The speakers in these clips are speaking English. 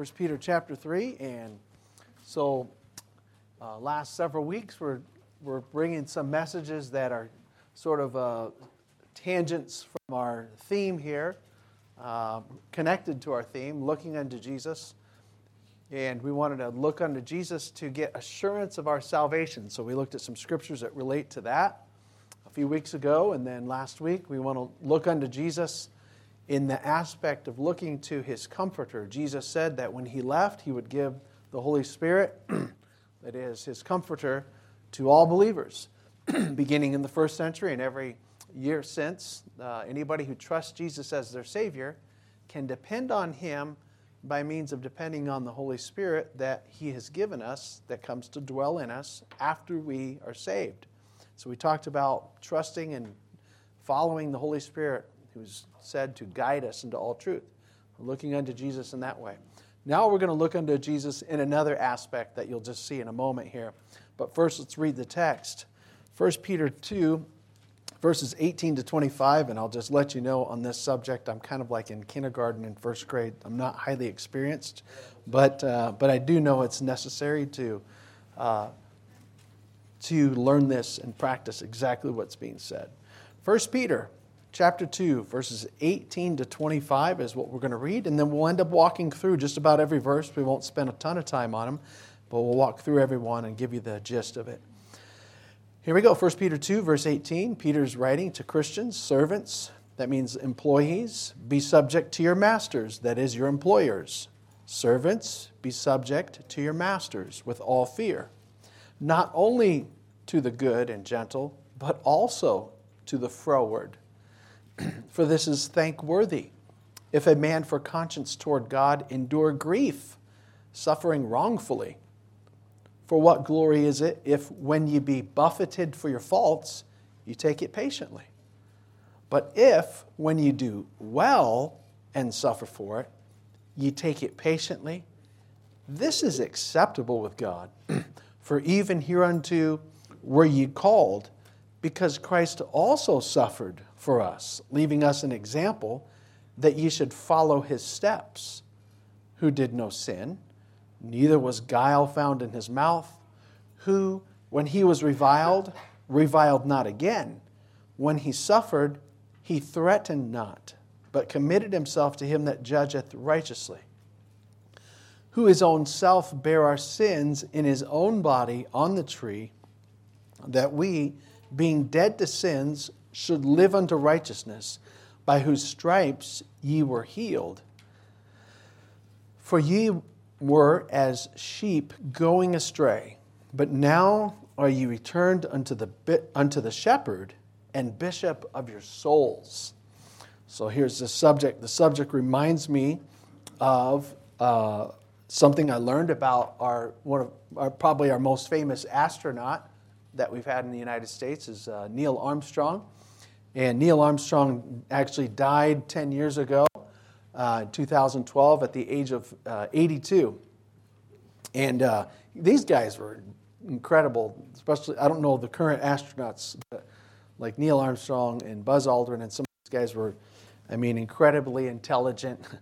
1 Peter chapter 3. And so, uh, last several weeks, we're, we're bringing some messages that are sort of uh, tangents from our theme here, uh, connected to our theme, looking unto Jesus. And we wanted to look unto Jesus to get assurance of our salvation. So, we looked at some scriptures that relate to that a few weeks ago. And then last week, we want to look unto Jesus in the aspect of looking to his comforter. Jesus said that when he left, he would give the Holy Spirit, that is, his comforter, to all believers, beginning in the first century and every year since. Uh, anybody who trusts Jesus as their Savior can depend on him by means of depending on the Holy Spirit that he has given us, that comes to dwell in us after we are saved. So we talked about trusting and following the Holy Spirit who's said to guide us into all truth. Looking unto Jesus in that way. Now we're going to look unto Jesus in another aspect that you'll just see in a moment here. But first, let's read the text. 1 Peter 2, verses 18 to 25, and I'll just let you know on this subject, I'm kind of like in kindergarten and first grade. I'm not highly experienced, but, uh, but I do know it's necessary to, uh, to learn this and practice exactly what's being said. 1 Peter chapter 2, verses 18 to 25 is what we're going to read, and then we'll end up walking through just about every verse. We won't spend a ton of time on them, but we'll walk through every one and give you the gist of it. Here we go 1 Peter 2, verse 18. Peter's writing to Christians, servants, that means employees, be subject to your masters, that is, your employers. Servants, be subject to your masters with all fear, not only to the good and gentle, but also to the froward. for this is thankworthy. If a man for conscience toward God endure grief, suffering wrongfully, for what glory is it if, when ye be buffeted for your faults, you take it patiently? But if, when you do well and suffer for it, ye take it patiently, this is acceptable with God. for even hereunto were ye called, because Christ also suffered for us, leaving us an example that ye should follow his steps, who did no sin, neither was guile found in his mouth, who, when he was reviled, reviled not again. When he suffered, he threatened not, but committed himself to him that judgeth righteously, who his own self bare our sins in his own body on the tree, that we, being dead to sins, should live unto righteousness, by whose stripes ye were healed. For ye were as sheep going astray, but now are ye returned unto the, unto the shepherd and bishop of your souls. So here's the subject. The subject reminds me of uh, something I learned about our one of our, probably our most famous astronaut that we've had in the United States is uh, Neil Armstrong. And Neil Armstrong actually died 10 years ago, uh, 2012, at the age of uh, 82. And uh, these guys were incredible, especially, I don't know the current astronauts, like Neil Armstrong and Buzz Aldrin, and some of these guys were, I mean, incredibly intelligent.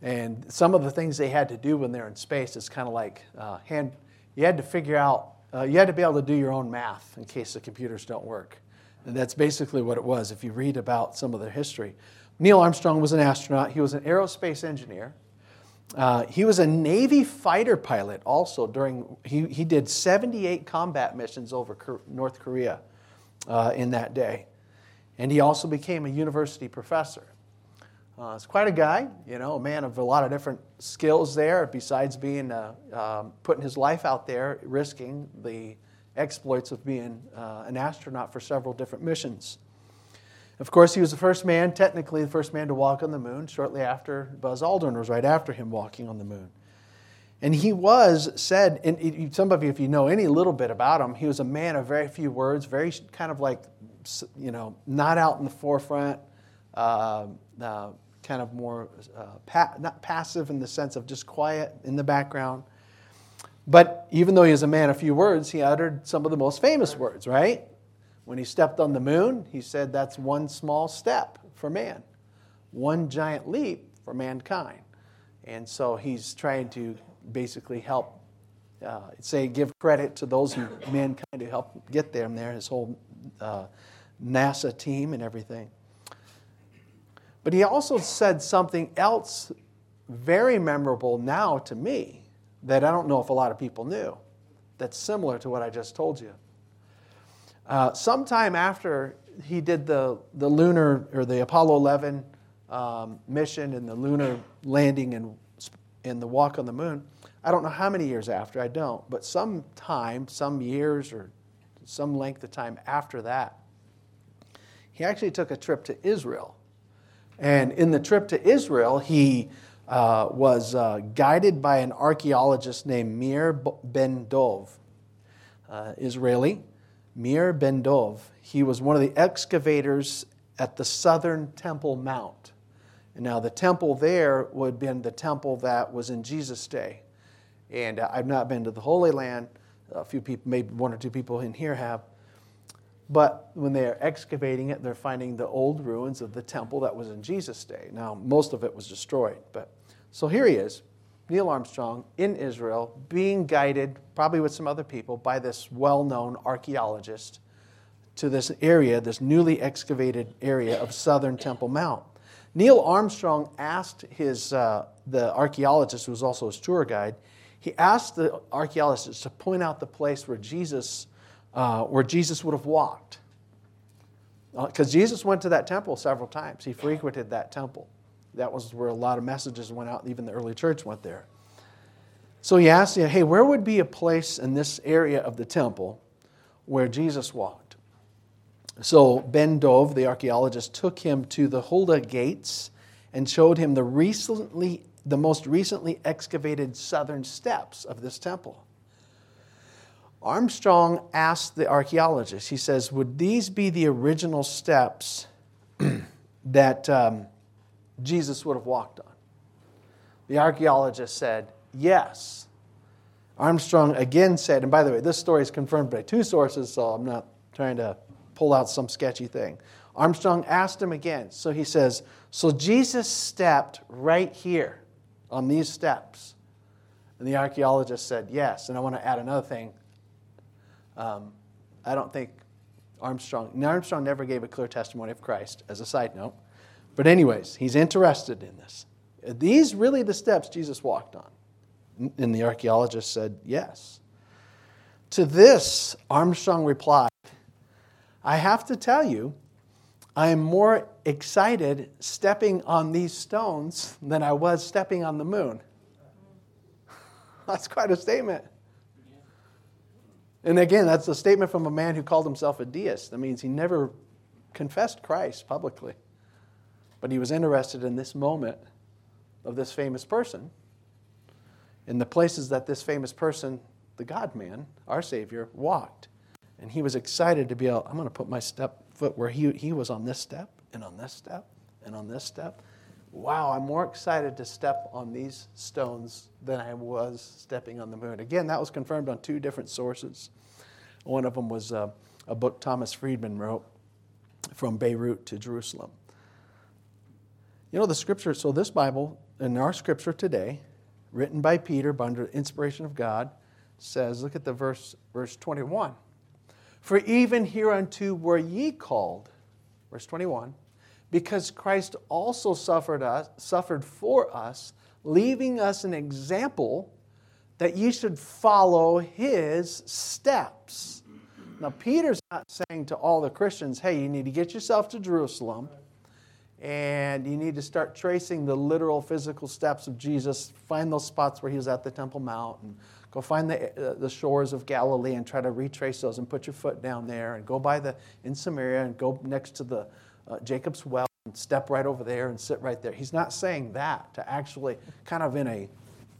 And some of the things they had to do when they're in space is kind of like uh, hand, you had to figure out, uh, you had to be able to do your own math in case the computers don't work. And that's basically what it was if you read about some of their history. Neil Armstrong was an astronaut, he was an aerospace engineer. Uh, he was a Navy fighter pilot also during, he, he did 78 combat missions over North Korea uh, in that day. And he also became a university professor. Uh, it's quite a guy, you know, a man of a lot of different skills there, besides being, uh, um, putting his life out there, risking the exploits of being uh, an astronaut for several different missions. Of course, he was the first man, technically the first man to walk on the moon, shortly after Buzz Aldrin was right after him walking on the moon. And he was said, and some of you, if you know any little bit about him, he was a man of very few words, very kind of like, you know, not out in the forefront, uh, uh, kind of more, uh, pa- not passive in the sense of just quiet in the background. But even though he was a man of few words, he uttered some of the most famous words, right? When he stepped on the moon, he said, That's one small step for man, one giant leap for mankind. And so he's trying to basically help, uh, say, give credit to those who mankind who helped get them there, his whole uh, NASA team and everything. But he also said something else very memorable now to me that I don't know if a lot of people knew that's similar to what I just told you. Uh, sometime after he did the, the lunar or the Apollo 11 um, mission and the lunar landing and, and the walk on the moon, I don't know how many years after, I don't, but some time, some years or some length of time after that, he actually took a trip to Israel. And in the trip to Israel, he uh, was uh, guided by an archaeologist named Meir Ben Dov, uh, Israeli. Meir Ben Dov. He was one of the excavators at the southern Temple Mount. And now, the temple there would have been the temple that was in Jesus' day. And uh, I've not been to the Holy Land. A few people, maybe one or two people in here have. But when they are excavating it, they're finding the old ruins of the temple that was in Jesus' day. Now, most of it was destroyed. But so here he is, Neil Armstrong in Israel, being guided, probably with some other people, by this well known archaeologist to this area, this newly excavated area of southern Temple Mount. Neil Armstrong asked his, uh, the archaeologist, who was also his tour guide, he asked the archaeologist to point out the place where Jesus, uh, where Jesus would have walked. Because uh, Jesus went to that temple several times. He frequented that temple. That was where a lot of messages went out, even the early church went there. So he asked, hey, where would be a place in this area of the temple where Jesus walked? So Ben Dov, the archaeologist, took him to the Hulda gates and showed him the recently the most recently excavated southern steps of this temple. Armstrong asked the archaeologist, he says, Would these be the original steps that um, Jesus would have walked on? The archaeologist said, Yes. Armstrong again said, and by the way, this story is confirmed by two sources, so I'm not trying to pull out some sketchy thing. Armstrong asked him again. So he says, So Jesus stepped right here on these steps. And the archaeologist said, Yes. And I want to add another thing. Um, I don't think Armstrong, Armstrong never gave a clear testimony of Christ, as a side note. But, anyways, he's interested in this. Are these really the steps Jesus walked on? And the archaeologist said, Yes. To this, Armstrong replied, I have to tell you, I am more excited stepping on these stones than I was stepping on the moon. That's quite a statement. And again, that's a statement from a man who called himself a deist. That means he never confessed Christ publicly. But he was interested in this moment of this famous person, in the places that this famous person, the God man, our Savior, walked. And he was excited to be able, I'm going to put my step foot where he, he was on this step, and on this step, and on this step. Wow, I'm more excited to step on these stones than I was stepping on the moon. Again, that was confirmed on two different sources. One of them was uh, a book Thomas Friedman wrote from Beirut to Jerusalem. You know, the scripture, so this Bible, in our scripture today, written by Peter under inspiration of God, says, look at the verse, verse 21. For even hereunto were ye called, verse 21, because Christ also suffered, us, suffered for us, leaving us an example that ye should follow his steps. Now, Peter's not saying to all the Christians, hey, you need to get yourself to Jerusalem and you need to start tracing the literal physical steps of Jesus. Find those spots where he was at the Temple Mount and go find the, uh, the shores of Galilee and try to retrace those and put your foot down there and go by the in Samaria and go next to the uh, Jacob's well and step right over there and sit right there. He's not saying that to actually kind of in a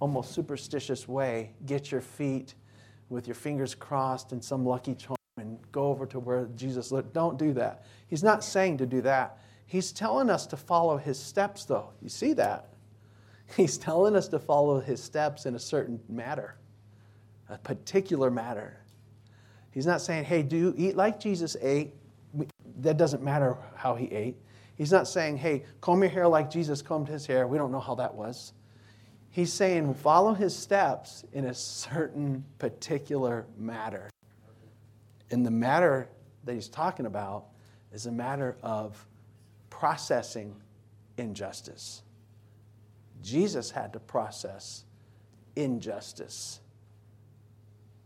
almost superstitious way get your feet with your fingers crossed and some lucky charm and go over to where Jesus lived. Don't do that. He's not saying to do that. He's telling us to follow his steps, though. You see that? He's telling us to follow his steps in a certain matter, a particular matter. He's not saying, hey, do you eat like Jesus ate. That doesn't matter how he ate. He's not saying, hey, comb your hair like Jesus combed his hair. We don't know how that was. He's saying follow his steps in a certain particular matter. And the matter that he's talking about is a matter of processing injustice. Jesus had to process injustice.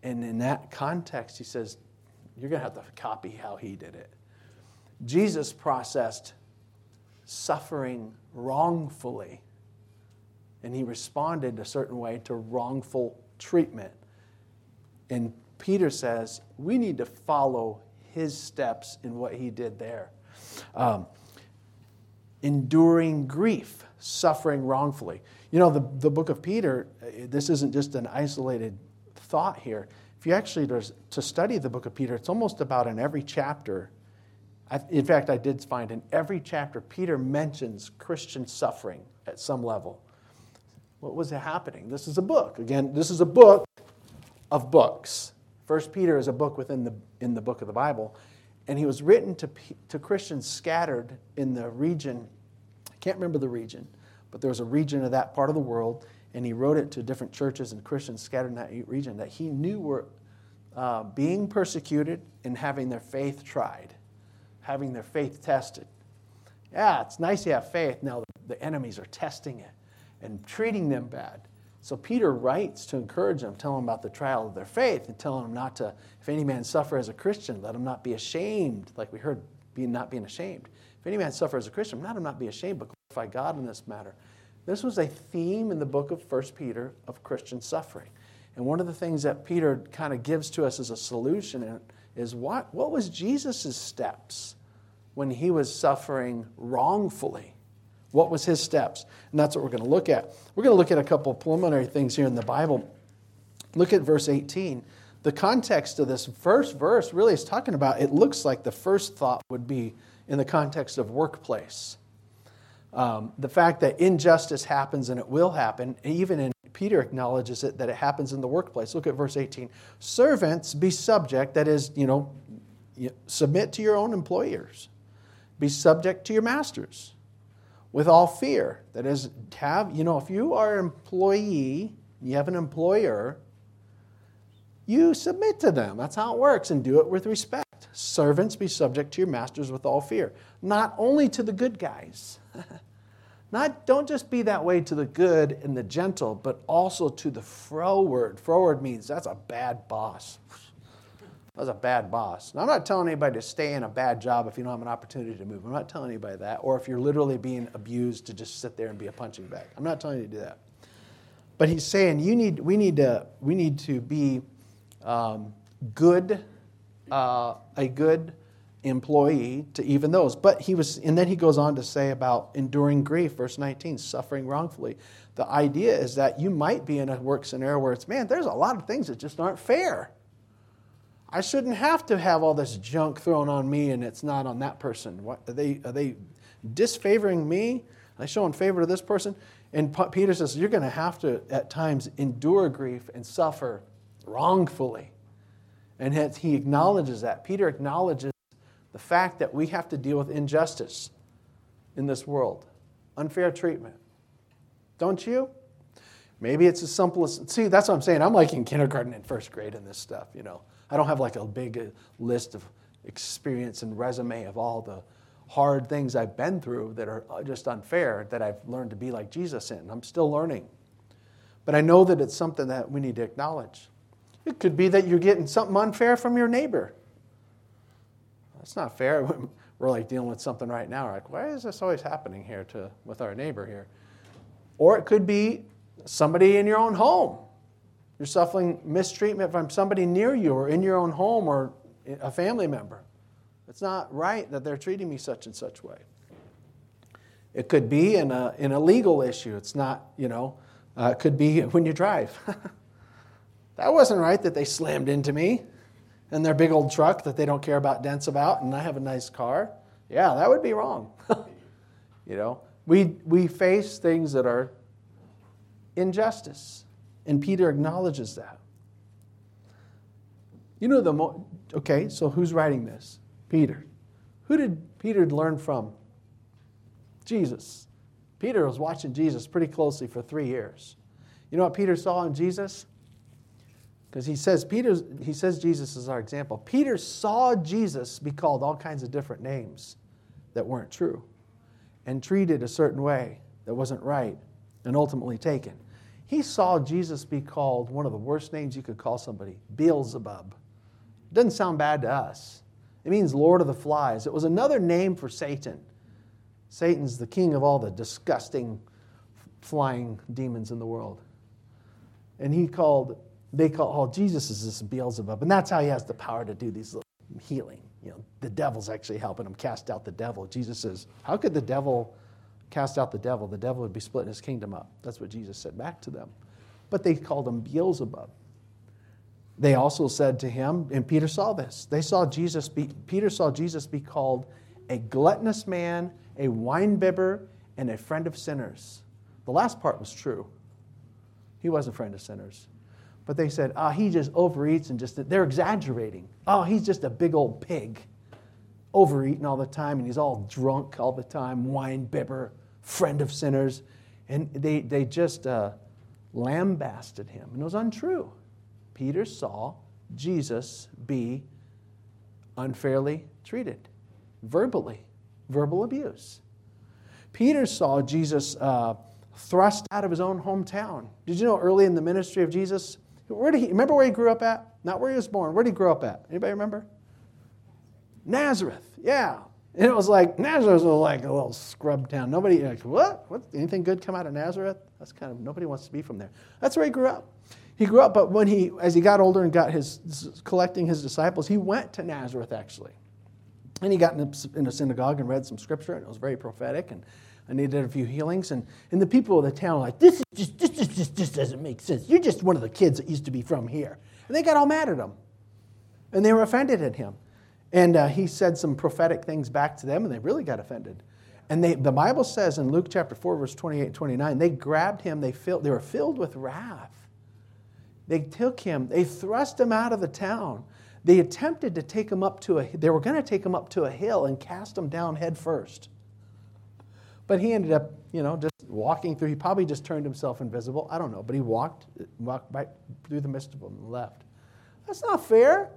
And in that context, he says, you're going to have to copy how he did it. Jesus processed suffering wrongfully, and he responded a certain way to wrongful treatment. And Peter says we need to follow his steps in what he did there. Um, enduring grief, suffering wrongfully. You know, the, the book of Peter, uh, this isn't just an isolated thought here. If you actually to study the book of Peter, it's almost about in every chapter. I, in fact, I did find in every chapter, Peter mentions Christian suffering at some level. What was happening? This is a book. Again, this is a book of books. First Peter is a book within the, in the book of the Bible. And he was written to, to Christians scattered in the region. I can't remember the region, but there was a region of that part of the world and he wrote it to different churches and Christians scattered in that region that he knew were uh, being persecuted and having their faith tried, having their faith tested. Yeah, it's nice to have faith. Now the enemies are testing it and treating them bad. So Peter writes to encourage them, tell them about the trial of their faith, and telling them not to, if any man suffer as a Christian, let him not be ashamed, like we heard, being not being ashamed. If any man suffer as a Christian, let him not be ashamed, but glorify God in this matter. This was a theme in the book of 1 Peter of Christian suffering. And one of the things that Peter kind of gives to us as a solution is what, what was Jesus' steps when he was suffering wrongfully? What was his steps? And that's what we're going to look at. We're going to look at a couple preliminary things here in the Bible. Look at verse 18. The context of this first verse really is talking about, it looks like the first thought would be in the context of workplace. Um, the fact that injustice happens and it will happen, even in Peter acknowledges it that it happens in the workplace. Look at verse 18. Servants, be subject, that is, you know, submit to your own employers. Be subject to your masters with all fear. That is, have, you know, if you are an employee, you have an employer, you submit to them. That's how it works, and do it with respect. Servants, be subject to your masters with all fear. Not only to the good guys. Not, don't just be that way to the good and the gentle, but also to the froward. Froward means that's a bad boss. That's a bad boss. Now, I'm not telling anybody to stay in a bad job if you don't have an opportunity to move. I'm not telling anybody that. Or if you're literally being abused to just sit there and be a punching bag. I'm not telling you to do that. But he's saying you need, we, need to, we need to be um, good, uh, a good employee to even those. But he was, and then he goes on to say about enduring grief, verse 19, suffering wrongfully. The idea is that you might be in a work scenario where it's, man, there's a lot of things that just aren't fair. I shouldn't have to have all this junk thrown on me and it's not on that person. What, are, they, are they disfavoring me? Are they showing favor to this person? And Peter says, You're going to have to, at times, endure grief and suffer wrongfully. And he acknowledges that. Peter acknowledges the fact that we have to deal with injustice in this world, unfair treatment. Don't you? Maybe it's as simple as see, that's what I'm saying. I'm like in kindergarten and first grade in this stuff, you know. I don't have like a big uh, list of experience and resume of all the hard things I've been through that are uh, just unfair that I've learned to be like Jesus in. I'm still learning. But I know that it's something that we need to acknowledge. It could be that you're getting something unfair from your neighbor. That's not fair. We're like dealing with something right now. We're like, why is this always happening here to, with our neighbor here? Or it could be somebody in your own home. You're suffering mistreatment from somebody near you or in your own home or a family member. It's not right that they're treating me such and such way. It could be in a, in a legal issue. It's not, you know, uh, it could be when you drive. that wasn't right that they slammed into me in their big old truck that they don't care about dents about, and I have a nice car. Yeah, that would be wrong. you know, we, we face things that are injustice, and Peter acknowledges that. You know, the mo- okay, so who's writing this? Peter. Who did Peter learn from? Jesus. Peter was watching Jesus pretty closely for three years. You know what Peter saw in Jesus? Because he says Peter, he says Jesus is our example. Peter saw Jesus be called all kinds of different names that weren't true and treated a certain way that wasn't right and ultimately taken. He saw Jesus be called one of the worst names you could call somebody, Beelzebub. Doesn't sound bad to us. It means Lord of the Flies. It was another name for Satan. Satan's the king of all the disgusting flying demons in the world. And he called, they call, oh, Jesus is this Beelzebub. And that's how he has the power to do these little healing. You know, the devil's actually helping him cast out the devil. Jesus says, how could the devil cast out the devil? The devil would be splitting his kingdom up. That's what Jesus said back to them. But they called him Beelzebub. They also said to him, and Peter saw this. They saw Jesus be, Peter saw Jesus be called a gluttonous man, a winebibber, and a friend of sinners. The last part was true. He was a friend of sinners. But they said, oh, he just overeats and just, they're exaggerating. Oh, he's just a big old pig, overeating all the time, and he's all drunk all the time, wine bibber, friend of sinners. And they, they just uh, lambasted him. And it was untrue. Peter saw Jesus be unfairly treated, verbally, verbal abuse. Peter saw Jesus uh, thrust out of his own hometown. Did you know early in the ministry of Jesus, where did he remember where he grew up at? Not where he was born. Where did he grow up at? Anybody remember? Nazareth. Yeah. And it was like Nazareth was like a little scrub town. Nobody like what? What? Anything good come out of Nazareth? That's kind of nobody wants to be from there. That's where he grew up. He grew up, but when he, as he got older and got his collecting his disciples, he went to Nazareth actually, and he got in a, in a synagogue and read some scripture, and it was very prophetic. And and needed a few healings. And, and the people of the town were like, this, is just, this, just, just, just doesn't make sense. You're just one of the kids that used to be from here. And they got all mad at him. And they were offended at him. And uh, he said some prophetic things back to them, and they really got offended. And they, the Bible says in Luke chapter 4, verse 28 29, they grabbed him, they, filled, they were filled with wrath. They took him, they thrust him out of the town. They attempted to take him up to a, they were going to take him up to a hill and cast him down head first. But he ended up, you know, just walking through. He probably just turned himself invisible. I don't know. But he walked, walked right through the midst of them and left. That's not fair.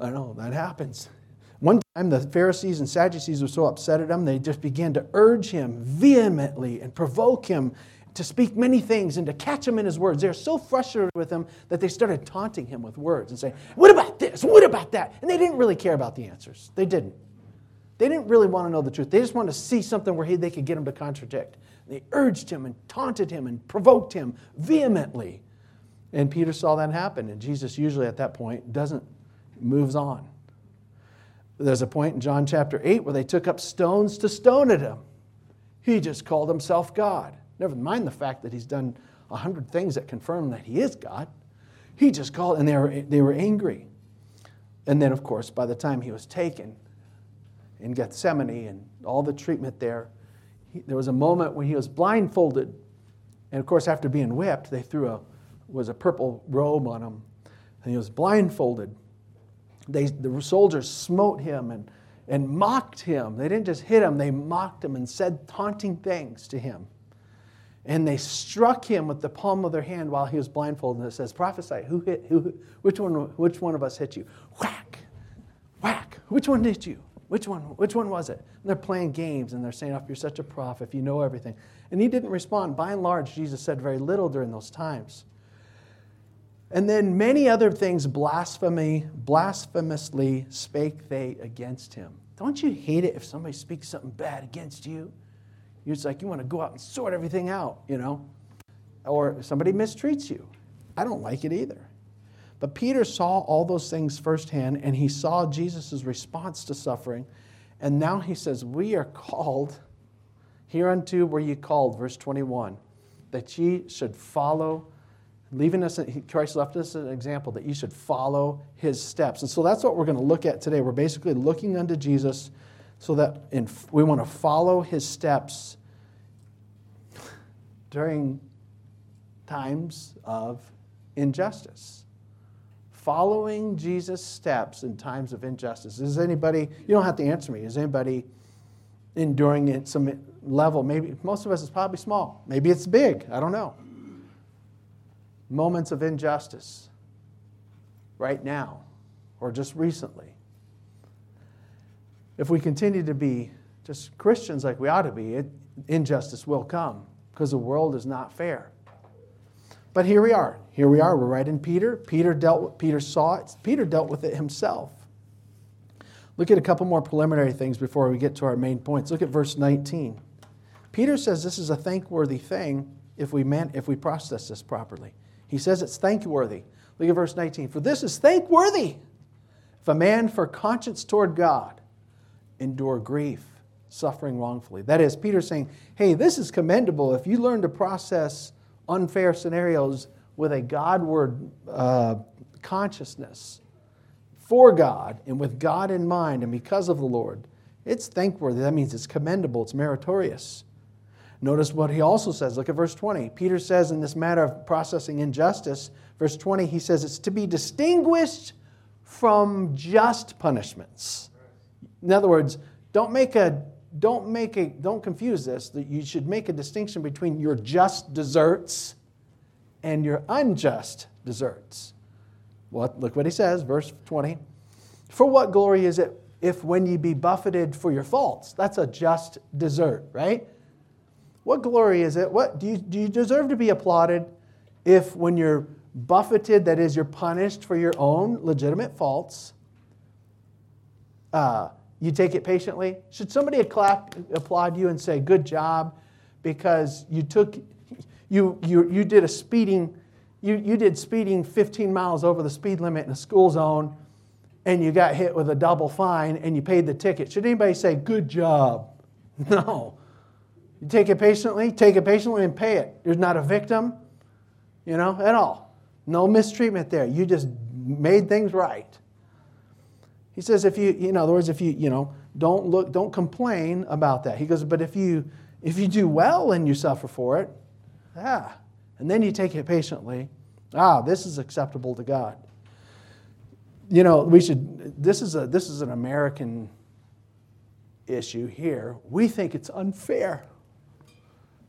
I know, that happens. One time, the Pharisees and Sadducees were so upset at him, they just began to urge him vehemently and provoke him to speak many things and to catch him in his words. They're so frustrated with him that they started taunting him with words and saying, What about this? What about that? And they didn't really care about the answers. They didn't. They didn't really want to know the truth. They just wanted to see something where he, they could get him to contradict. They urged him and taunted him and provoked him vehemently. And Peter saw that happen. And Jesus, usually at that point, doesn't, moves on. There's a point in John chapter 8 where they took up stones to stone at him. He just called himself God. Never mind the fact that he's done a hundred things that confirm that he is God. He just called, and they were, they were angry. And then, of course, by the time he was taken, in Gethsemane and all the treatment there. He, there was a moment when he was blindfolded. And of course, after being whipped, they threw a was a purple robe on him, and he was blindfolded. They, the soldiers smote him and, and mocked him. They didn't just hit him, they mocked him and said taunting things to him. And they struck him with the palm of their hand while he was blindfolded. And it says, Prophesy, who hit, who, which, one, which one of us hit you? Whack, whack, which one hit you? Which one? Which one was it? And they're playing games and they're saying, oh, you're such a prophet, if you know everything. And he didn't respond. By and large, Jesus said very little during those times. And then many other things blasphemy, blasphemously spake they against him. Don't you hate it if somebody speaks something bad against you? You're just like, you want to go out and sort everything out, you know? Or somebody mistreats you. I don't like it either. But Peter saw all those things firsthand, and he saw Jesus' response to suffering. And now he says, We are called, hereunto were ye called, verse 21, that ye should follow, leaving us, Christ left us an example, that ye should follow his steps. And so that's what we're going to look at today. We're basically looking unto Jesus so that in, we want to follow his steps during times of injustice following Jesus' steps in times of injustice? Is anybody, you don't have to answer me, is anybody enduring at some level? Maybe most of us is probably small. Maybe it's big. I don't know. moments of injustice right now or just recently, if we continue to be just Christians like we ought to be, it, injustice will come because the world is not fair. But here we are. Here we are. We're right in Peter. Peter dealt with, Peter saw it. Peter dealt with it himself. Look at a couple more preliminary things before we get to our main points. Look at verse 19. Peter says this is a thankworthy thing if we meant if we process this properly. He says it's thankworthy. Look at verse 19. For this is thankworthy if a man for conscience toward God endure grief, suffering wrongfully. That is, Peter saying, hey, this is commendable if you learn to process unfair scenarios with a Godward uh, consciousness for God and with God in mind and because of the Lord. It's thankworthy. That means it's commendable, it's meritorious. Notice what he also says. Look at verse 20. Peter says, in this matter of processing injustice, verse 20, he says it's to be distinguished from just punishments. In other words, don't make a don't make a don't confuse this that you should make a distinction between your just deserts and your unjust deserts. What look what he says, verse 20. For what glory is it if when ye be buffeted for your faults? That's a just desert, right? What glory is it? What do you, do you deserve to be applauded if when you're buffeted, that is, you're punished for your own legitimate faults, uh, you take it patiently? Should somebody applaud you and say, good job, because you took, you, you, you did a speeding, you, you did speeding 15 miles over the speed limit in a school zone, and you got hit with a double fine and you paid the ticket. Should anybody say, good job? No. You take it patiently, take it patiently and pay it. You're not a victim, you know, at all. No mistreatment there. You just made things right. He says, if you, in other words, if you, you know, don't look, don't complain about that. He goes, but if you, if you do well and you suffer for it, ah, and then you take it patiently, ah, this is acceptable to God. You know, we should, this is a, this is an American issue here. We think it's unfair.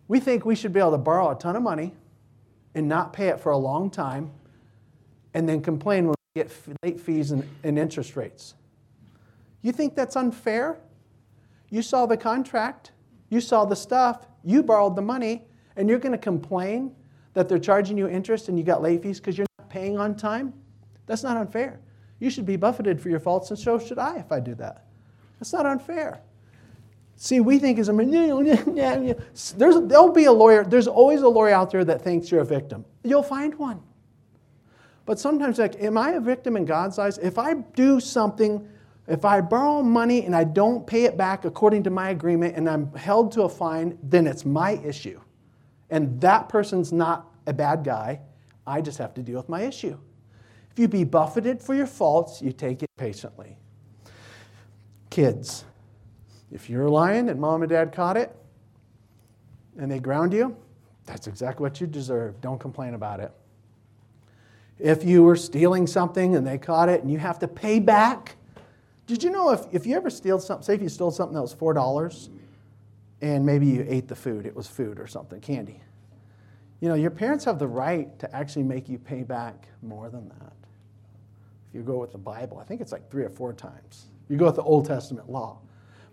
We think we should be able to borrow a ton of money and not pay it for a long time and then complain when get late fees and, and interest rates. You think that's unfair? You saw the contract, you saw the stuff, you borrowed the money, and you're going to complain that they're charging you interest and you got late fees because you're not paying on time? That's not unfair. You should be buffeted for your faults, and so should I if I do that. That's not unfair. See, we think as a there's there'll be a lawyer. There's always a lawyer out there that thinks you're a victim. You'll find one. But sometimes, like, am I a victim in God's eyes? If I do something, if I borrow money and I don't pay it back according to my agreement and I'm held to a fine, then it's my issue. And that person's not a bad guy. I just have to deal with my issue. If you be buffeted for your faults, you take it patiently. Kids, if you're lying and mom and dad caught it and they ground you, that's exactly what you deserve. Don't complain about it. If you were stealing something and they caught it and you have to pay back, did you know if, if you ever steal something, say if you stole something that was $4 and maybe you ate the food, it was food or something, candy. You know, your parents have the right to actually make you pay back more than that. If you go with the Bible, I think it's like three or four times. You go with the Old Testament law.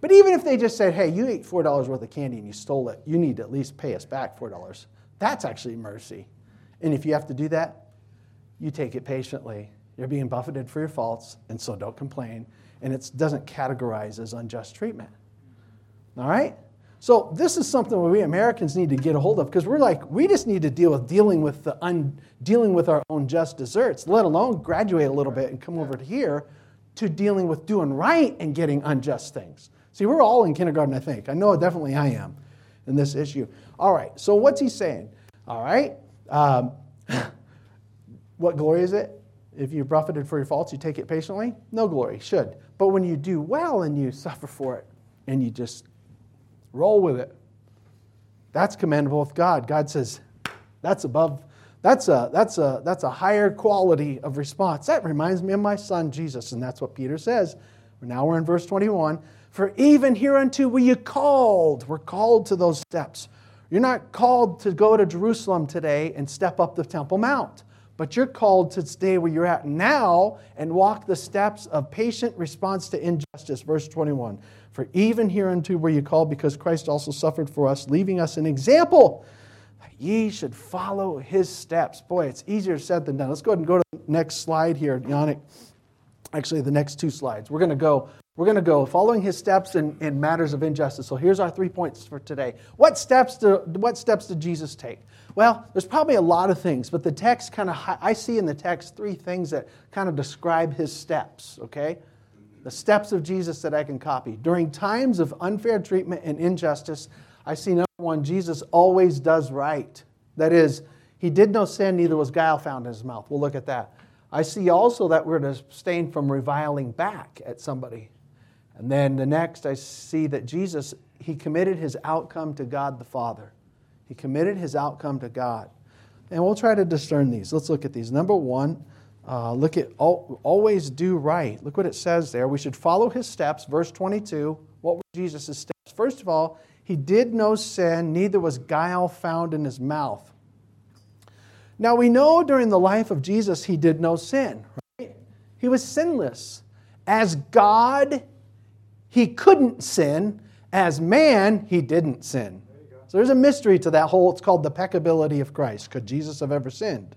But even if they just said, hey, you ate $4 worth of candy and you stole it, you need to at least pay us back $4. That's actually mercy. And if you have to do that, you take it patiently. You're being buffeted for your faults, and so don't complain. And it doesn't categorize as unjust treatment. All right? So this is something we Americans need to get a hold of because we're like, we just need to deal with dealing with the un, dealing with our own just deserts, let alone graduate a little bit and come over to here to dealing with doing right and getting unjust things. See, we're all in kindergarten, I think. I know definitely I am in this issue. All right, so what's he saying? All right, um, what glory is it? If you're buffeted for your faults, you take it patiently? No glory, should. But when you do well and you suffer for it and you just roll with it, that's commendable with God. God says, that's above, that's a, that's a, that's a higher quality of response. That reminds me of my son, Jesus, and that's what Peter says. Now we're in verse 21. For even hereunto were you called. We're called to those steps. You're not called to go to Jerusalem today and step up the Temple Mount, but you're called to stay where you're at now and walk the steps of patient response to injustice. Verse 21 For even hereunto were you called, because Christ also suffered for us, leaving us an example that ye should follow his steps. Boy, it's easier said than done. Let's go ahead and go to the next slide here, Yannick. Actually, the next two slides. We're going to go we're going to go following his steps in, in matters of injustice. So here's our three points for today. What steps, do, what steps did Jesus take? Well, there's probably a lot of things, but the text kind of, I see in the text three things that kind of describe his steps, okay? The steps of Jesus that I can copy. During times of unfair treatment and injustice, I see number one, Jesus always does right. That is, he did no sin, neither was guile found in his mouth. We'll look at that. I see also that we're to abstain from reviling back at somebody. And then the next, I see that Jesus, he committed his outcome to God the Father. He committed his outcome to God. And we'll try to discern these. Let's look at these. Number one, uh, look at always do right. Look what it says there. We should follow his steps. Verse 22. What were Jesus' steps? First of all, he did no sin, neither was guile found in his mouth. Now we know during the life of Jesus he did no sin, right? He was sinless. As God, he couldn't sin. As man, he didn't sin. So there's a mystery to that whole, it's called the peccability of Christ. Could Jesus have ever sinned?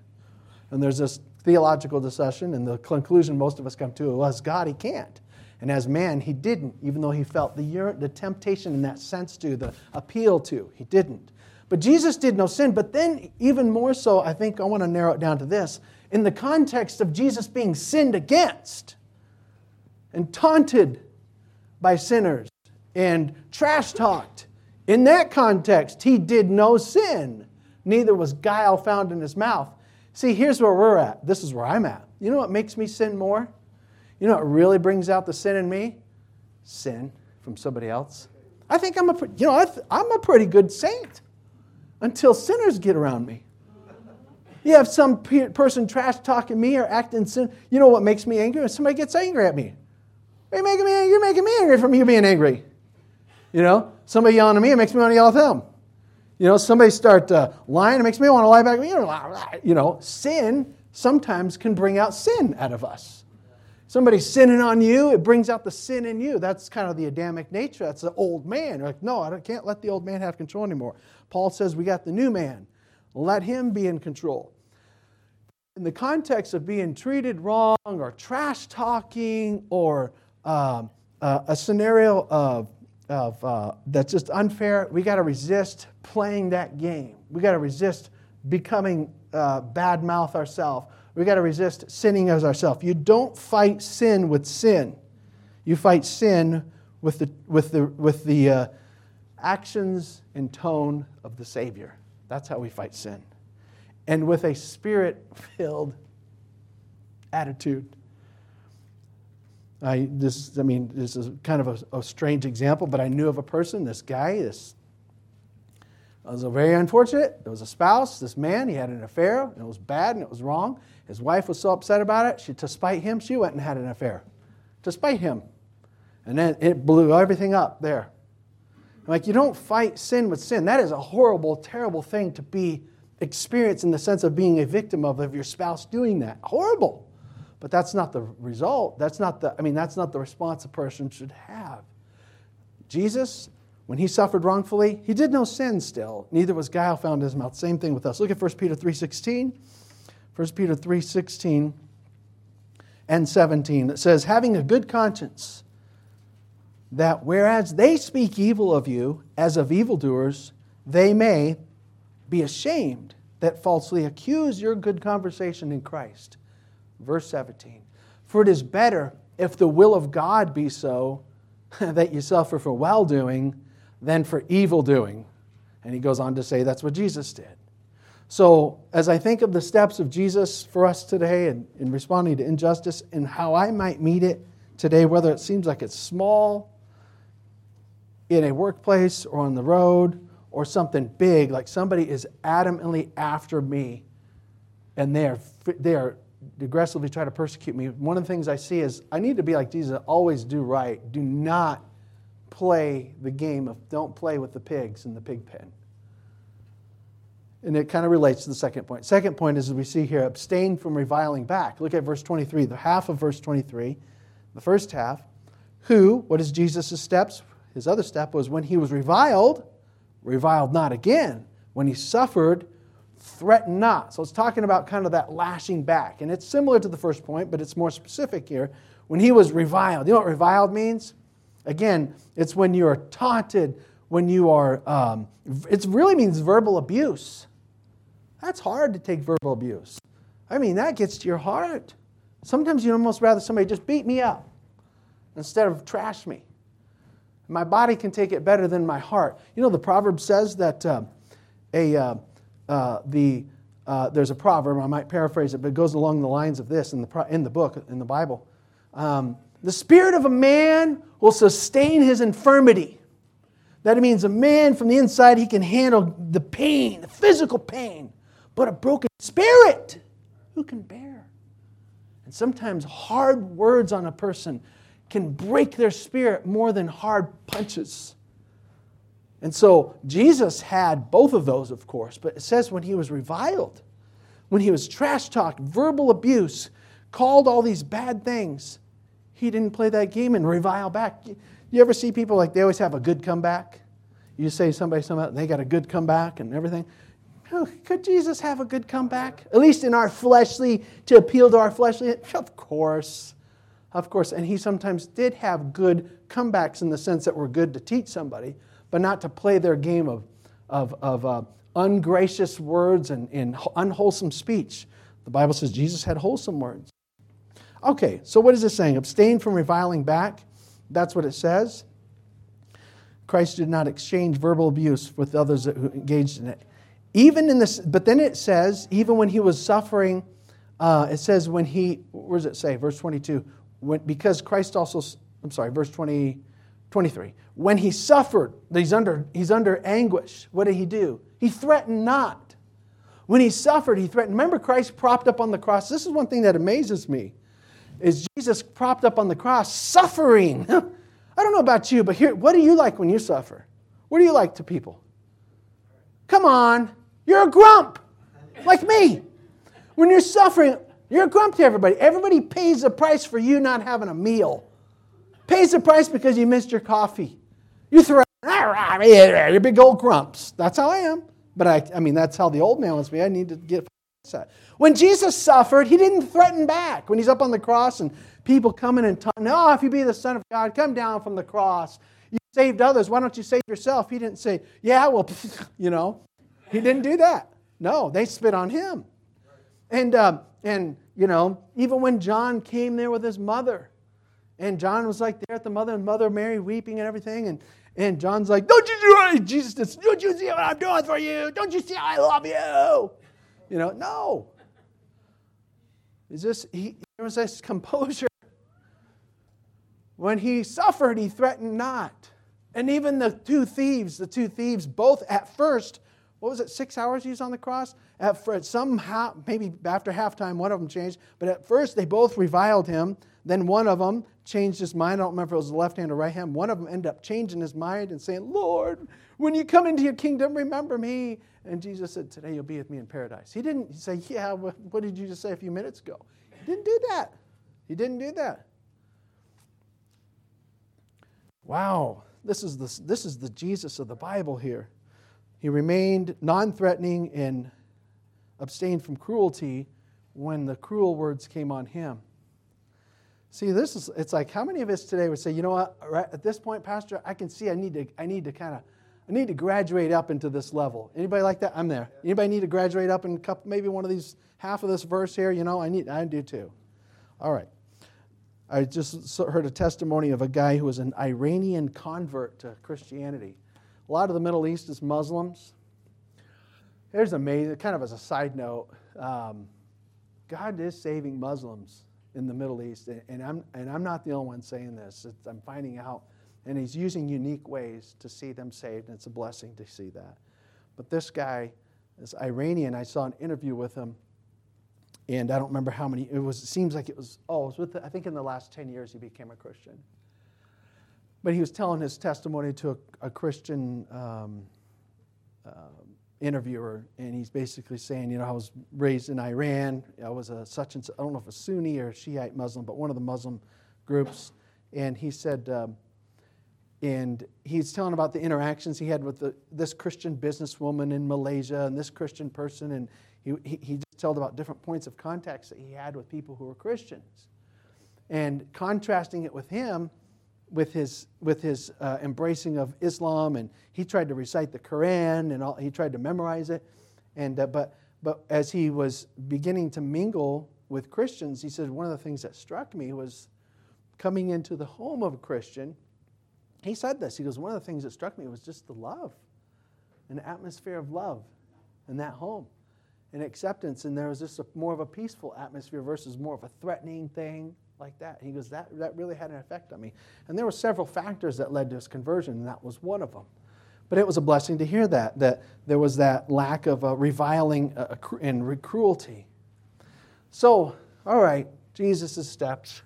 And there's this theological discussion, and the conclusion most of us come to was God, he can't. And as man, he didn't, even though he felt the, the temptation in that sense to, the appeal to. He didn't. But Jesus did no sin. But then, even more so, I think I want to narrow it down to this in the context of Jesus being sinned against and taunted by sinners and trash talked. In that context, he did no sin, neither was guile found in his mouth. See, here's where we're at. This is where I'm at. You know what makes me sin more? You know what really brings out the sin in me? Sin from somebody else. I think I'm a, you know, I'm a pretty good saint until sinners get around me. You have some person trash talking me or acting sin. You know what makes me angry? When somebody gets angry at me. You're making me, you're making me angry from you being angry. You know, somebody yelling at me, it makes me want to yell at them. You know, somebody start uh, lying, it makes me want to lie back. You know, sin sometimes can bring out sin out of us. Somebody sinning on you, it brings out the sin in you. That's kind of the Adamic nature. That's the old man. You're like, no, I can't let the old man have control anymore. Paul says we got the new man. Let him be in control in the context of being treated wrong or trash talking or um, uh, a scenario of, of uh, that's just unfair, we got to resist playing that game. We got to resist becoming uh, bad mouth ourselves. We got to resist sinning as ourselves. You don't fight sin with sin. You fight sin with the, with the, with the uh, actions and tone of the Savior. That's how we fight sin. And with a spirit filled attitude. I, this, I mean, this is kind of a, a, strange example, but I knew of a person, this guy, this it was a very unfortunate. It was a spouse, this man, he had an affair, and it was bad and it was wrong. His wife was so upset about it, she, to spite him, she went and had an affair. To spite him. And then it blew everything up there. Like, you don't fight sin with sin. That is a horrible, terrible thing to be experienced in the sense of being a victim of, of your spouse doing that. Horrible. But that's not the result. That's not the, I mean, that's not the response a person should have. Jesus, when he suffered wrongfully, he did no sin still. Neither was guile found in his mouth. Same thing with us. Look at 1 Peter 3.16. 1 Peter 3.16 and 17. It says, having a good conscience, that whereas they speak evil of you as of evildoers, they may be ashamed that falsely accuse your good conversation in Christ. Verse 17 For it is better, if the will of God be so, that you suffer for well doing than for evil doing. And he goes on to say that's what Jesus did. So, as I think of the steps of Jesus for us today and in responding to injustice and how I might meet it today, whether it seems like it's small in a workplace or on the road or something big, like somebody is adamantly after me and they are, they are aggressively try to persecute me, one of the things I see is I need to be like Jesus, always do right. Do not play the game of don't play with the pigs in the pig pen. And it kind of relates to the second point. Second point is, as we see here, abstain from reviling back. Look at verse 23, the half of verse 23, the first half. Who, what is Jesus' steps? His other step was when he was reviled, reviled not again. When he suffered, threaten not. So it's talking about kind of that lashing back. And it's similar to the first point, but it's more specific here. When he was reviled, you know what reviled means? Again, it's when you are taunted, when you are, um, it really means verbal abuse. That's hard to take verbal abuse. I mean, that gets to your heart. Sometimes you'd almost rather somebody just beat me up instead of trash me. My body can take it better than my heart. You know, the proverb says that uh, a, uh, uh, the, uh, there's a proverb, I might paraphrase it, but it goes along the lines of this in the, in the book, in the Bible. Um, the spirit of a man will sustain his infirmity. That means a man from the inside, he can handle the pain, the physical pain, but a broken spirit, who can bear? And sometimes hard words on a person can break their spirit more than hard punches. And so Jesus had both of those, of course, but it says when he was reviled, when he was trash talked, verbal abuse, called all these bad things, he didn't play that game and revile back. You ever see people like they always have a good comeback? You say somebody, somebody they got a good comeback and everything. Could Jesus have a good comeback? At least in our fleshly, to appeal to our fleshly? Of course. Of course. And he sometimes did have good comebacks in the sense that were good to teach somebody but not to play their game of, of, of uh, ungracious words and, and unwholesome speech. The Bible says Jesus had wholesome words. Okay, so what is it saying? Abstain from reviling back. That's what it says. Christ did not exchange verbal abuse with others who engaged in it. Even in this, but then it says, even when he was suffering, uh, it says when he, where does it say? Verse 22. When, because Christ also, I'm sorry, verse 20, 23. When he suffered, he's under, he's under anguish. What did he do? He threatened not. When he suffered, he threatened. Remember Christ propped up on the cross? This is one thing that amazes me. Is Jesus propped up on the cross, suffering. I don't know about you, but here, what do you like when you suffer? What do you like to people? Come on, you're a grump, like me. When you're suffering, you're a grump to everybody. Everybody pays the price for you not having a meal pays the price because you missed your coffee. You throw your big old grumps. That's how I am. But I, I mean, that's how the old man was me. I need to get set. When Jesus suffered, he didn't threaten back. When he's up on the cross and people coming and talking, no, if you be the Son of God, come down from the cross. You saved others. Why don't you save yourself? He didn't say, yeah, well, you know. He didn't do that. No, they spit on him. And, um, and you know, even when John came there with his mother, and John was like there at the mother and Mother Mary weeping and everything. And, and John's like, Don't you do it? Jesus, don't you see what I'm doing for you? Don't you see I love you? You know, no. Is this, he, there was this composure. When he suffered, he threatened not. And even the two thieves, the two thieves, both at first, what was it, six hours he was on the cross? At first, somehow, maybe after halftime, one of them changed. But at first, they both reviled him. Then one of them changed his mind. I don't remember if it was the left hand or right hand. One of them ended up changing his mind and saying, Lord, when you come into your kingdom, remember me. And Jesus said, Today you'll be with me in paradise. He didn't say, Yeah, what did you just say a few minutes ago? He didn't do that. He didn't do that. Wow, this is the, this is the Jesus of the Bible here. He remained non threatening and abstained from cruelty when the cruel words came on him. See, this is, it's like how many of us today would say, you know what, right at this point, Pastor, I can see I need to, I need to kind of, I need to graduate up into this level. Anybody like that? I'm there. Anybody need to graduate up in maybe one of these, half of this verse here? You know, I need, I do too. All right. I just heard a testimony of a guy who was an Iranian convert to Christianity. A lot of the Middle East is Muslims. Here's amazing, kind of as a side note, um, God is saving Muslims in the Middle East. And I'm, and I'm not the only one saying this. It's, I'm finding out. And he's using unique ways to see them saved. And it's a blessing to see that. But this guy is Iranian. I saw an interview with him. And I don't remember how many. It was. It seems like it was. Oh, it was with. The, I think in the last ten years he became a Christian. But he was telling his testimony to a, a Christian um, uh, interviewer, and he's basically saying, you know, I was raised in Iran. I was a such and such, I don't know if a Sunni or a Shiite Muslim, but one of the Muslim groups. And he said, um, and he's telling about the interactions he had with the, this Christian businesswoman in Malaysia and this Christian person, and he, he, he just told about different points of contacts that he had with people who were Christians. And contrasting it with him, with his, with his uh, embracing of Islam, and he tried to recite the Quran and all, he tried to memorize it. And, uh, but, but as he was beginning to mingle with Christians, he said, One of the things that struck me was coming into the home of a Christian. He said this. He goes, One of the things that struck me was just the love, an atmosphere of love in that home and acceptance. And there was just a, more of a peaceful atmosphere versus more of a threatening thing like that. He goes, that, that really had an effect on me. And there were several factors that led to his conversion, and that was one of them. But it was a blessing to hear that, that there was that lack of uh, reviling uh, and cruelty. So, all right, Jesus' steps.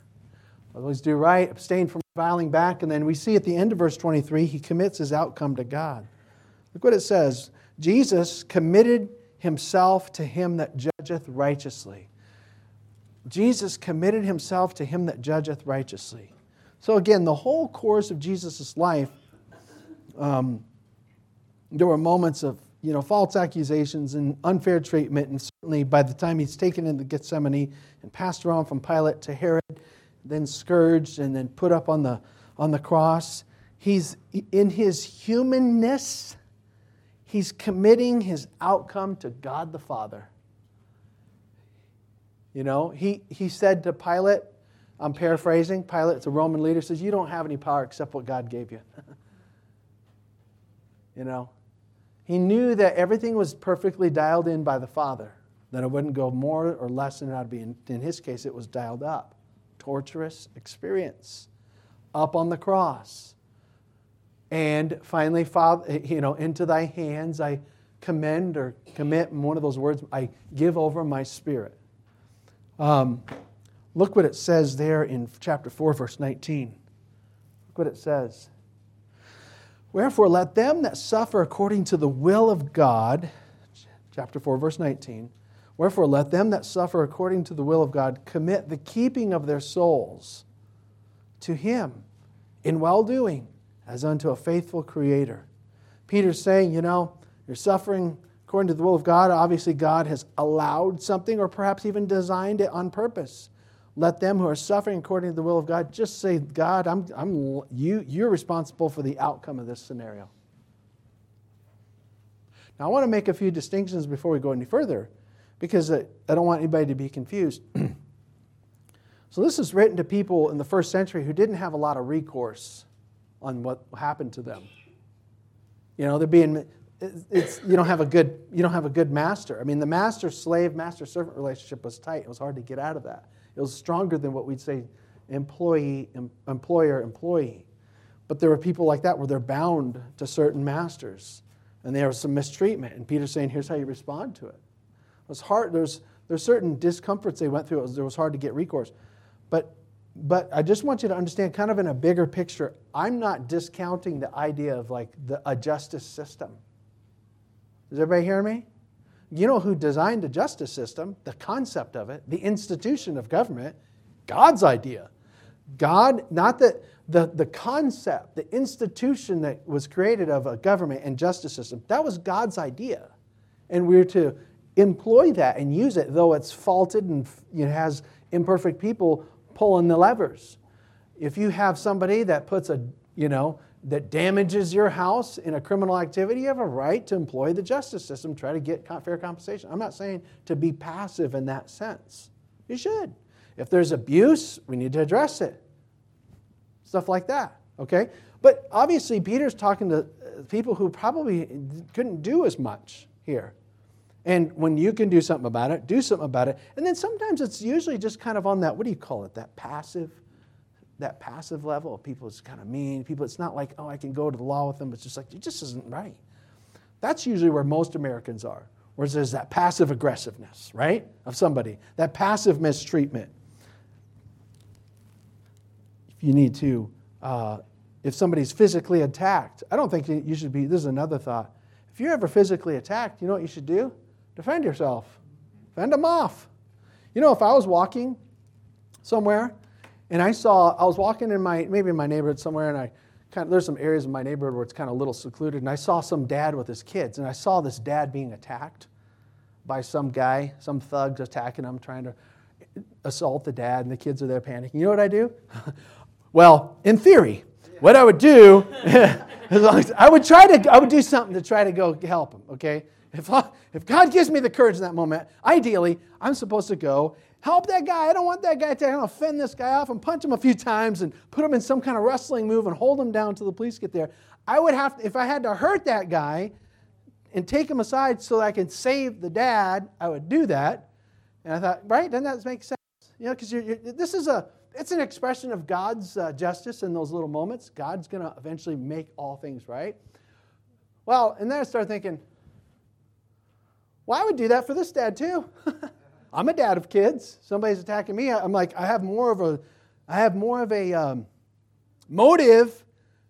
Always do right, abstain from reviling back, and then we see at the end of verse 23, he commits his outcome to God. Look what it says Jesus committed himself to him that judgeth righteously. Jesus committed himself to him that judgeth righteously. So, again, the whole course of Jesus' life, um, there were moments of you know, false accusations and unfair treatment, and certainly by the time he's taken into Gethsemane and passed around from Pilate to Herod, then scourged and then put up on the, on the cross, he's in his humanness, he's committing his outcome to God the Father. You know, he, he said to Pilate, I'm paraphrasing, Pilate's a Roman leader, says, You don't have any power except what God gave you. you know, he knew that everything was perfectly dialed in by the Father, that it wouldn't go more or less than it ought to be. In, in his case, it was dialed up. Torturous experience. Up on the cross. And finally, Father, you know, into thy hands I commend or commit, one of those words, I give over my spirit. Um, look what it says there in chapter 4, verse 19. Look what it says. Wherefore, let them that suffer according to the will of God, chapter 4, verse 19. Wherefore, let them that suffer according to the will of God commit the keeping of their souls to Him in well doing, as unto a faithful Creator. Peter's saying, you know, you're suffering according to the will of God. Obviously, God has allowed something or perhaps even designed it on purpose. Let them who are suffering according to the will of God just say, God, I'm, I'm, you, you're responsible for the outcome of this scenario. Now, I want to make a few distinctions before we go any further because I don't want anybody to be confused. so, this is written to people in the first century who didn't have a lot of recourse on what happened to them. You know, they're being it's, you don't have a good you don't have a good master. I mean, the master slave master servant relationship was tight. It was hard to get out of that. It was stronger than what we'd say employee employer employee. But there were people like that where they're bound to certain masters, and there was some mistreatment. And Peter's saying, "Here's how you respond to it." It was hard. There's there's certain discomforts they went through. It was, it was hard to get recourse, but but I just want you to understand, kind of in a bigger picture, I'm not discounting the idea of like the, a justice system. Is everybody hearing me? You know who designed the justice system, the concept of it, the institution of government? God's idea. God, not that the, the concept, the institution that was created of a government and justice system, that was God's idea. And we're to employ that and use it, though it's faulted and it has imperfect people pulling the levers. If you have somebody that puts a, you know, that damages your house in a criminal activity, you have a right to employ the justice system, try to get fair compensation. I'm not saying to be passive in that sense. You should. If there's abuse, we need to address it. Stuff like that, okay? But obviously, Peter's talking to uh, people who probably couldn't do as much here. And when you can do something about it, do something about it. And then sometimes it's usually just kind of on that, what do you call it, that passive that passive level of people is kind of mean. People, it's not like, oh, I can go to the law with them. It's just like, it just isn't right. That's usually where most Americans are. Whereas there's that passive aggressiveness, right, of somebody, that passive mistreatment. If you need to, uh, if somebody's physically attacked, I don't think you should be, this is another thought. if you're ever physically attacked, you know what you should do? Defend yourself, fend them off. You know, if I was walking somewhere and I saw, I was walking in my, maybe in my neighborhood somewhere, and I kind of, there's some areas in my neighborhood where it's kind of a little secluded, and I saw some dad with his kids, and I saw this dad being attacked by some guy, some thugs attacking him, trying to assault the dad, and the kids are there panicking. You know what I do? well, in theory, what I would do, I would try to, I would do something to try to go help him, okay? If, if God gives me the courage in that moment, ideally, I'm supposed to go help that guy. I don't want that guy to I'm fend this guy off and punch him a few times and put him in some kind of wrestling move and hold him down till the police get there. I would have, to, if I had to hurt that guy and take him aside so that I can save the dad, I would do that. And I thought, right, doesn't that make sense? You know, because this is a, it's an expression of God's uh, justice in those little moments. God's going to eventually make all things right. Well, and then I started thinking, well, I would do that for this dad too. I'm a dad of kids. Somebody's attacking me. I'm like, I have more of a, I have more of a um, motive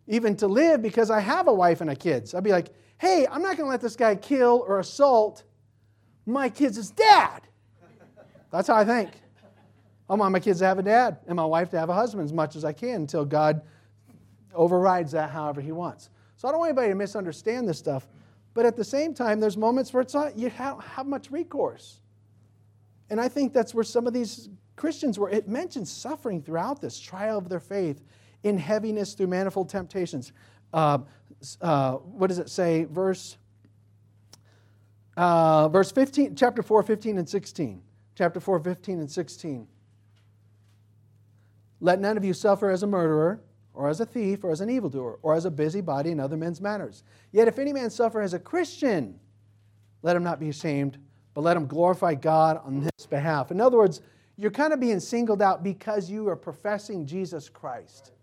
even to live because I have a wife and a kids. I'd be like, hey, I'm not going to let this guy kill or assault my kids' dad. That's how I think. I want my kids to have a dad and my wife to have a husband as much as I can until God overrides that however He wants. So I don't want anybody to misunderstand this stuff. But at the same time, there's moments where it's not, you don't have much recourse. And I think that's where some of these Christians were. It mentions suffering throughout this trial of their faith in heaviness through manifold temptations. Uh, uh, what does it say? Verse, uh, verse 15, chapter 4, 15 and 16. Chapter 4, 15 and 16. Let none of you suffer as a murderer, or as a thief, or as an evildoer, or as a busybody in other men's matters. Yet if any man suffer as a Christian, let him not be ashamed, but let him glorify God on his behalf. In other words, you're kind of being singled out because you are professing Jesus Christ.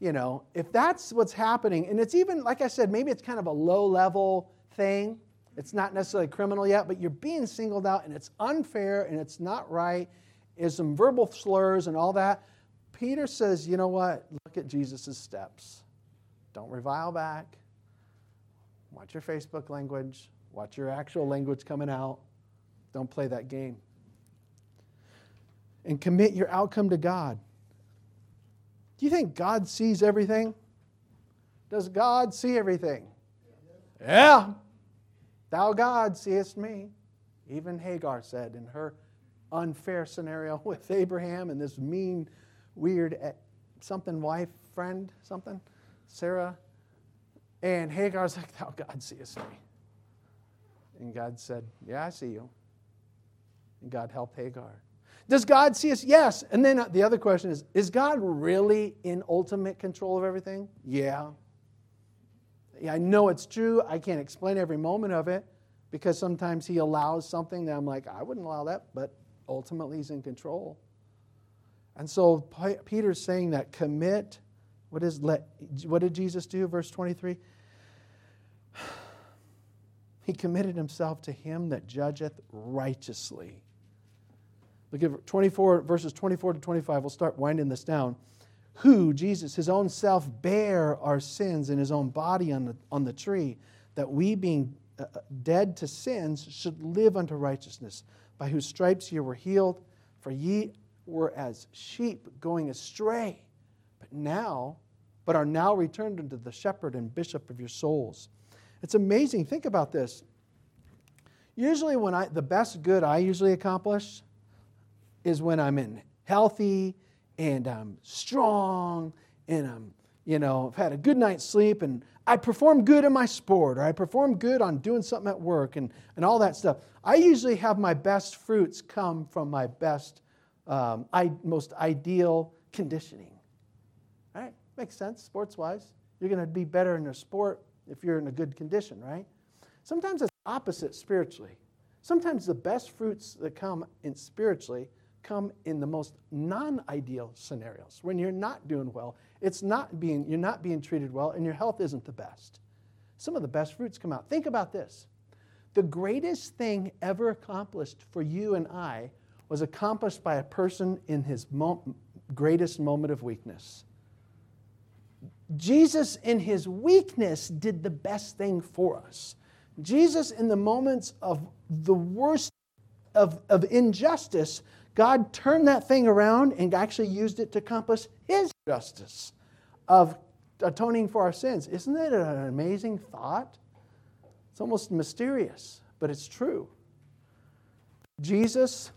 You know, if that's what's happening, and it's even, like I said, maybe it's kind of a low level thing. It's not necessarily criminal yet, but you're being singled out and it's unfair and it's not right. There's some verbal slurs and all that. Peter says, you know what? Look at Jesus' steps. Don't revile back. Watch your Facebook language. Watch your actual language coming out. Don't play that game. And commit your outcome to God. Do you think God sees everything? Does God see everything? Yeah. Thou, God, seest me. Even Hagar said in her unfair scenario with Abraham and this mean, weird eh, something wife, friend, something, Sarah. And Hagar's like, Thou, God, seest me. And God said, Yeah, I see you. And God helped Hagar. Does God see us? Yes. And then uh, the other question is Is God really in ultimate control of everything? Yeah. yeah. I know it's true. I can't explain every moment of it because sometimes He allows something that I'm like, I wouldn't allow that, but ultimately He's in control. And so Peter's saying that commit. What is let? What did Jesus do? Verse 23. He committed himself to him that judgeth righteously. Look at 24, verses 24 to 25. We'll start winding this down. Who, Jesus, his own self, bare our sins in his own body on the, on the tree, that we, being uh, uh, dead to sins, should live unto righteousness, by whose stripes ye were healed. For ye were as sheep going astray, but now, but are now returned unto the shepherd and bishop of your souls. It's amazing. Think about this. Usually, when I, the best good I usually accomplish is when I'm in healthy and I'm strong and I'm, you know, I've had a good night's sleep and I perform good in my sport or I perform good on doing something at work and, and all that stuff. I usually have my best fruits come from my best, um, I, most ideal conditioning. Right? Makes sense, sports wise. You're going to be better in your sport if you're in a good condition, right? Sometimes it's opposite spiritually. Sometimes the best fruits that come in spiritually come in the most non-ideal scenarios. When you're not doing well it's not being you're not being treated well and your health isn't the best. Some of the best fruits come out. Think about this. The greatest thing ever accomplished for you and i was accomplished by a person in his mo- greatest moment of weakness. Jesus, in his weakness, did the best thing for us. Jesus, in the moments of the worst of, of injustice, God turned that thing around and actually used it to compass his justice of atoning for our sins. Isn't that an amazing thought? It's almost mysterious, but it's true. Jesus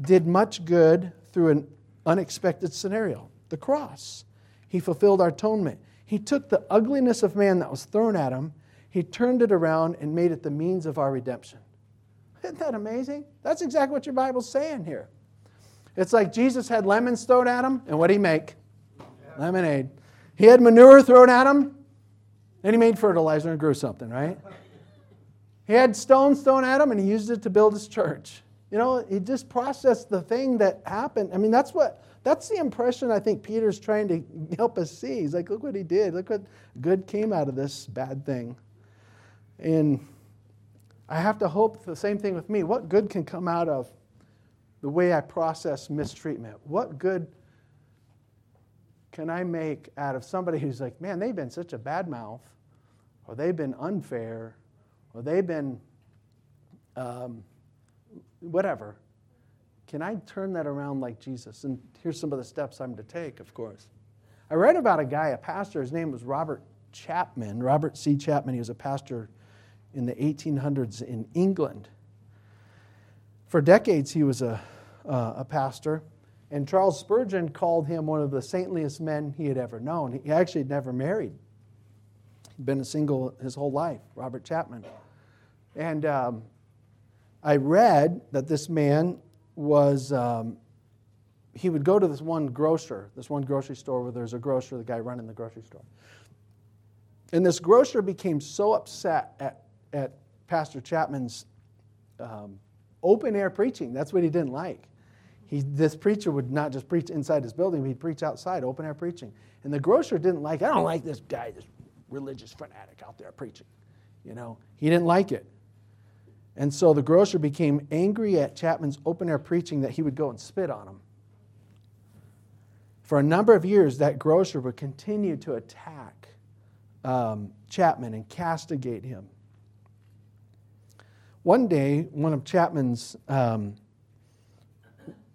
did much good through an unexpected scenario the cross. He fulfilled our atonement. He took the ugliness of man that was thrown at him, he turned it around and made it the means of our redemption. Isn't that amazing? That's exactly what your Bible's saying here. It's like Jesus had lemons thrown at him, and what did he make? Lemonade. He had manure thrown at him, and he made fertilizer and grew something, right? He had stones thrown at him, and he used it to build his church. You know, he just processed the thing that happened. I mean, that's what that's the impression I think Peter's trying to help us see. He's like, look what he did. Look what good came out of this bad thing. And I have to hope the same thing with me. What good can come out of the way I process mistreatment? What good can I make out of somebody who's like, man, they've been such a bad mouth, or they've been unfair, or they've been um, whatever. Can I turn that around like Jesus? And here's some of the steps I'm to take, of course. I read about a guy, a pastor, his name was Robert Chapman, Robert C. Chapman. He was a pastor in the 1800s in England. For decades, he was a, uh, a pastor, and Charles Spurgeon called him one of the saintliest men he had ever known. He actually had never married, he'd been a single his whole life, Robert Chapman. And um, I read that this man was, um, he would go to this one grocer, this one grocery store where there's a grocer, the guy running the grocery store. And this grocer became so upset at, at Pastor Chapman's um, open air preaching. That's what he didn't like. He, this preacher would not just preach inside his building, he'd preach outside, open air preaching. And the grocer didn't like, I don't like this guy, this religious fanatic out there preaching. You know, he didn't like it. And so the grocer became angry at Chapman's open air preaching that he would go and spit on him. For a number of years, that grocer would continue to attack um, Chapman and castigate him. One day, one of Chapman's um,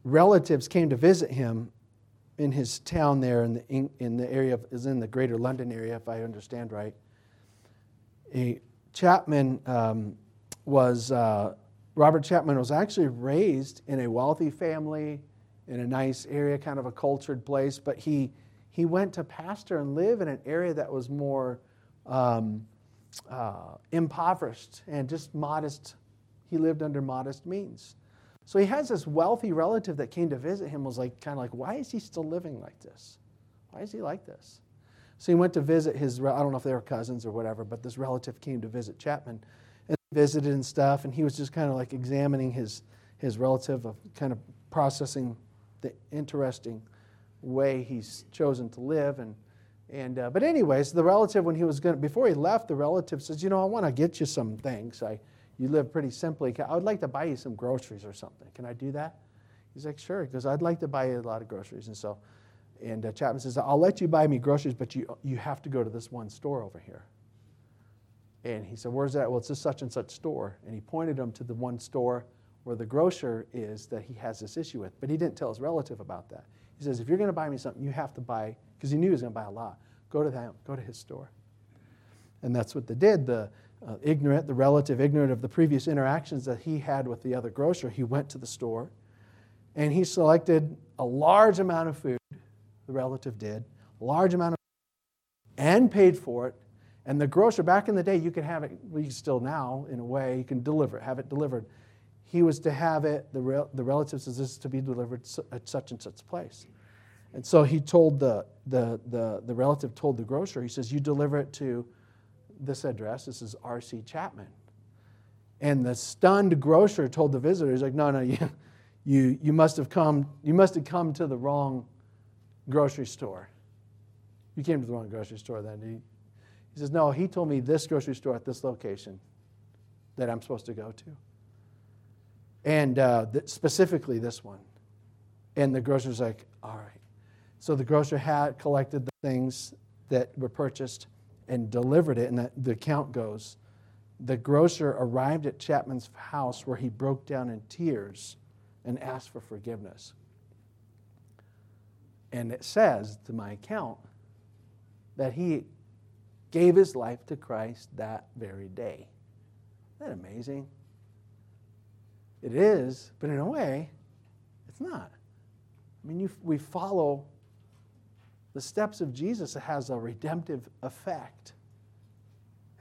relatives came to visit him in his town there in the, in the area of, is in the greater London area, if I understand right. A Chapman um, was uh, Robert Chapman was actually raised in a wealthy family in a nice area, kind of a cultured place, but he, he went to pastor and live in an area that was more um, uh, impoverished and just modest. He lived under modest means. So he has this wealthy relative that came to visit him, was like, kind of like, why is he still living like this? Why is he like this? So he went to visit his, I don't know if they were cousins or whatever, but this relative came to visit Chapman and visited and stuff, and he was just kind of like examining his, his relative of kind of processing the interesting way he's chosen to live. And, and, uh, but anyways, the relative, when he was going to, before he left, the relative says, you know, I want to get you some things. I, you live pretty simply. I would like to buy you some groceries or something. Can I do that? He's like, sure, because I'd like to buy you a lot of groceries. And so, and uh, Chapman says, I'll let you buy me groceries, but you, you have to go to this one store over here. And he said, Where's that? Well, it's a such and such store. And he pointed him to the one store where the grocer is that he has this issue with. But he didn't tell his relative about that. He says, If you're going to buy me something, you have to buy, because he knew he was going to buy a lot, go to that, go to his store. And that's what they did. The uh, ignorant, the relative ignorant of the previous interactions that he had with the other grocer, he went to the store and he selected a large amount of food, the relative did, a large amount of food, and paid for it and the grocer, back in the day, you could have it, we still now, in a way, you can deliver it, have it delivered. He was to have it, the, the relative says this is to be delivered at such and such place. And so he told the, the, the, the relative told the grocer, he says, You deliver it to this address. This is R.C. Chapman. And the stunned grocer told the visitor, he's like, No, no, you, you, you, must have come, you must have come to the wrong grocery store. You came to the wrong grocery store then. He he says, No, he told me this grocery store at this location that I'm supposed to go to. And uh, th- specifically this one. And the grocer's like, All right. So the grocer had collected the things that were purchased and delivered it, and that, the account goes the grocer arrived at Chapman's house where he broke down in tears and asked for forgiveness. And it says, to my account, that he gave his life to Christ that very day. Isn't that amazing? It is, but in a way, it's not. I mean, you, we follow the steps of Jesus, has a redemptive effect,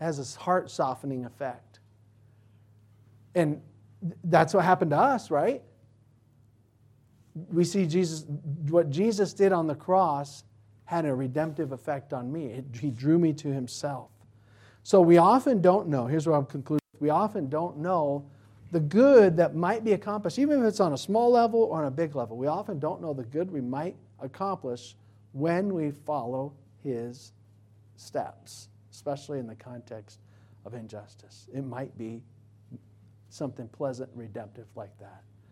it has a heart softening effect. And that's what happened to us, right? We see Jesus, what Jesus did on the cross had a redemptive effect on me. He drew me to himself. So we often don't know, here's what I'm concluding we often don't know the good that might be accomplished, even if it's on a small level or on a big level. We often don't know the good we might accomplish when we follow his steps, especially in the context of injustice. It might be something pleasant and redemptive like that.